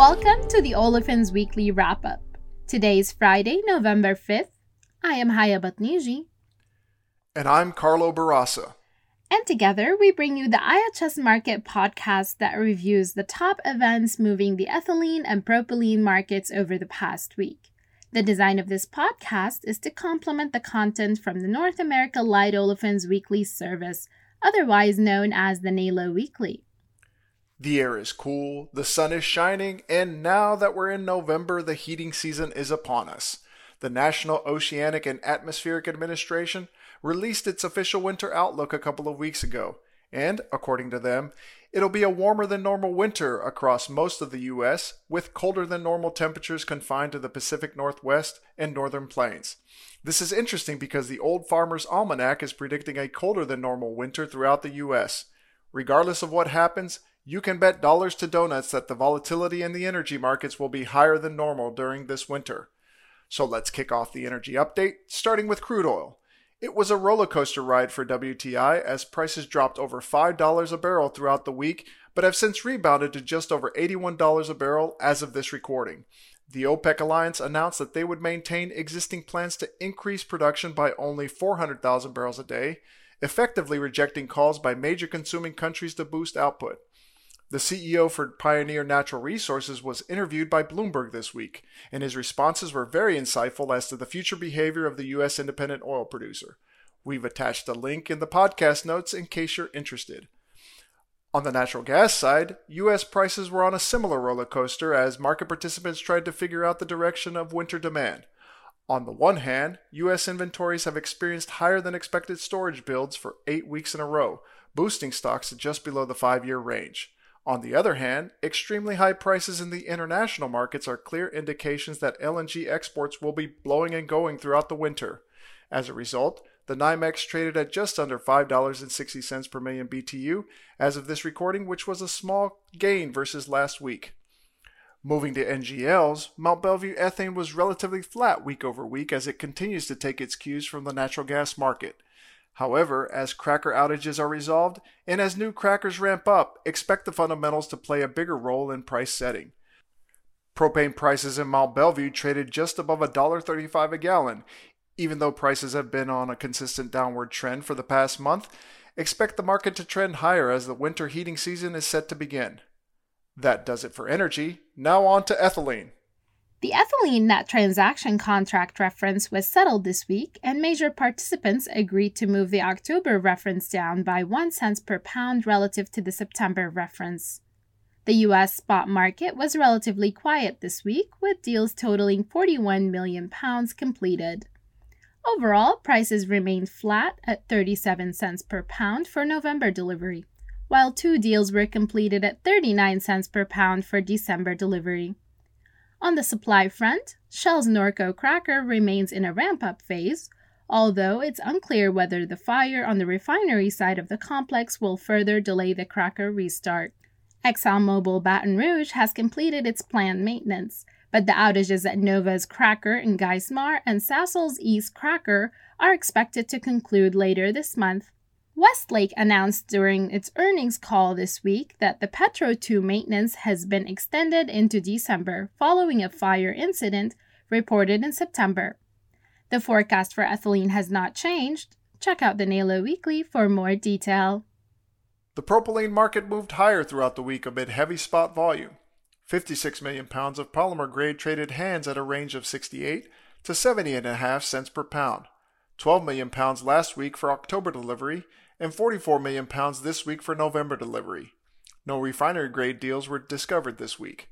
Welcome to the Olefins Weekly Wrap Up. Today is Friday, November 5th. I am Haya Batniji. And I'm Carlo Barasa. And together we bring you the IHS Markit podcast that reviews the top events moving the ethylene and propylene markets over the past week. The design of this podcast is to complement the content from the North America Light Olefins Weekly service, otherwise known as the NALO Weekly. The air is cool, the sun is shining, and now that we're in November, the heating season is upon us. The National Oceanic and Atmospheric Administration released its official winter outlook a couple of weeks ago, and, according to them, it'll be a warmer than normal winter across most of the U.S., with colder than normal temperatures confined to the Pacific Northwest and Northern Plains. This is interesting because the Old Farmer's Almanac is predicting a colder than normal winter throughout the U.S. Regardless of what happens, you can bet dollars to donuts that the volatility in the energy markets will be higher than normal during this winter. So let's kick off the energy update, starting with crude oil. It was a roller coaster ride for WTI as prices dropped over $5 a barrel throughout the week, but have since rebounded to just over $81 a barrel as of this recording. The OPEC alliance announced that they would maintain existing plans to increase production by only 400,000 barrels a day, effectively rejecting calls by major consuming countries to boost output. The CEO for Pioneer Natural Resources was interviewed by Bloomberg this week, and his responses were very insightful as to the future behavior of the U.S. independent oil producer. We've attached a link in the podcast notes in case you're interested. On the natural gas side, U.S. prices were on a similar roller coaster as market participants tried to figure out the direction of winter demand. On the one hand, U.S. inventories have experienced higher than expected storage builds for eight weeks in a row, boosting stocks to just below the five year range. On the other hand, extremely high prices in the international markets are clear indications that LNG exports will be blowing and going throughout the winter. As a result, the NYMEX traded at just under $5.60 per million BTU as of this recording, which was a small gain versus last week. Moving to NGLs, Mont Belvieu ethane was relatively flat week over week as it continues to take its cues from the natural gas market. However, as cracker outages are resolved and as new crackers ramp up, expect the fundamentals to play a bigger role in price setting. Propane prices in Mont Belvieu traded just above $1.35 a gallon. Even though prices have been on a consistent downward trend for the past month, expect the market to trend higher as the winter heating season is set to begin. That does it for energy. Now on to ethylene. The ethylene net transaction contract reference was settled this week, and major participants agreed to move the October reference down by 1 cent per pound relative to the September reference. The U.S. spot market was relatively quiet this week, with deals totaling 41 million pounds completed. Overall, prices remained flat at 37 cents per pound for November delivery, while two deals were completed at 39 cents per pound for December delivery. On the supply front, Shell's Norco cracker remains in a ramp up phase, although it's unclear whether the fire on the refinery side of the complex will further delay the cracker restart. ExxonMobil Baton Rouge has completed its planned maintenance, but the outages at Nova's cracker in Geismar and Sasol's East cracker are expected to conclude later this month. Westlake announced during its earnings call this week that the Petro 2 maintenance has been extended into December following a fire incident reported in September. The forecast for ethylene has not changed. Check out the NALO Weekly for more detail. The propylene market moved higher throughout the week amid heavy spot volume. 56 million pounds of polymer grade traded hands at a range of 68 to 70.5 cents per pound. 12 million pounds last week for October delivery and 44 million pounds this week for November delivery. No refinery grade deals were discovered this week.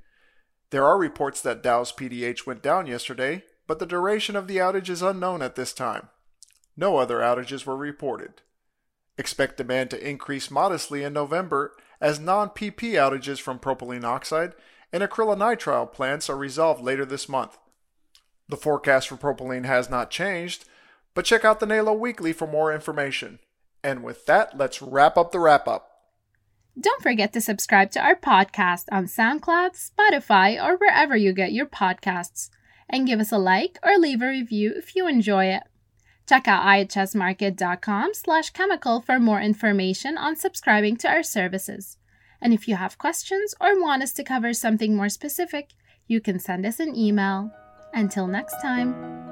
There are reports that Dow's PDH went down yesterday, but the duration of the outage is unknown at this time. No other outages were reported. Expect demand to increase modestly in November as non PP outages from propylene oxide and acrylonitrile plants are resolved later this month. The forecast for propylene has not changed, but check out the NALO Weekly for more information. And with that, let's wrap up the wrap up. Don't forget to subscribe to our podcast on SoundCloud, Spotify, or wherever you get your podcasts. And give us a like or leave a review if you enjoy it. Check out ihsmarkit.com slash chemical for more information on subscribing to our services. And if you have questions or want us to cover something more specific, you can send us an email. Until next time.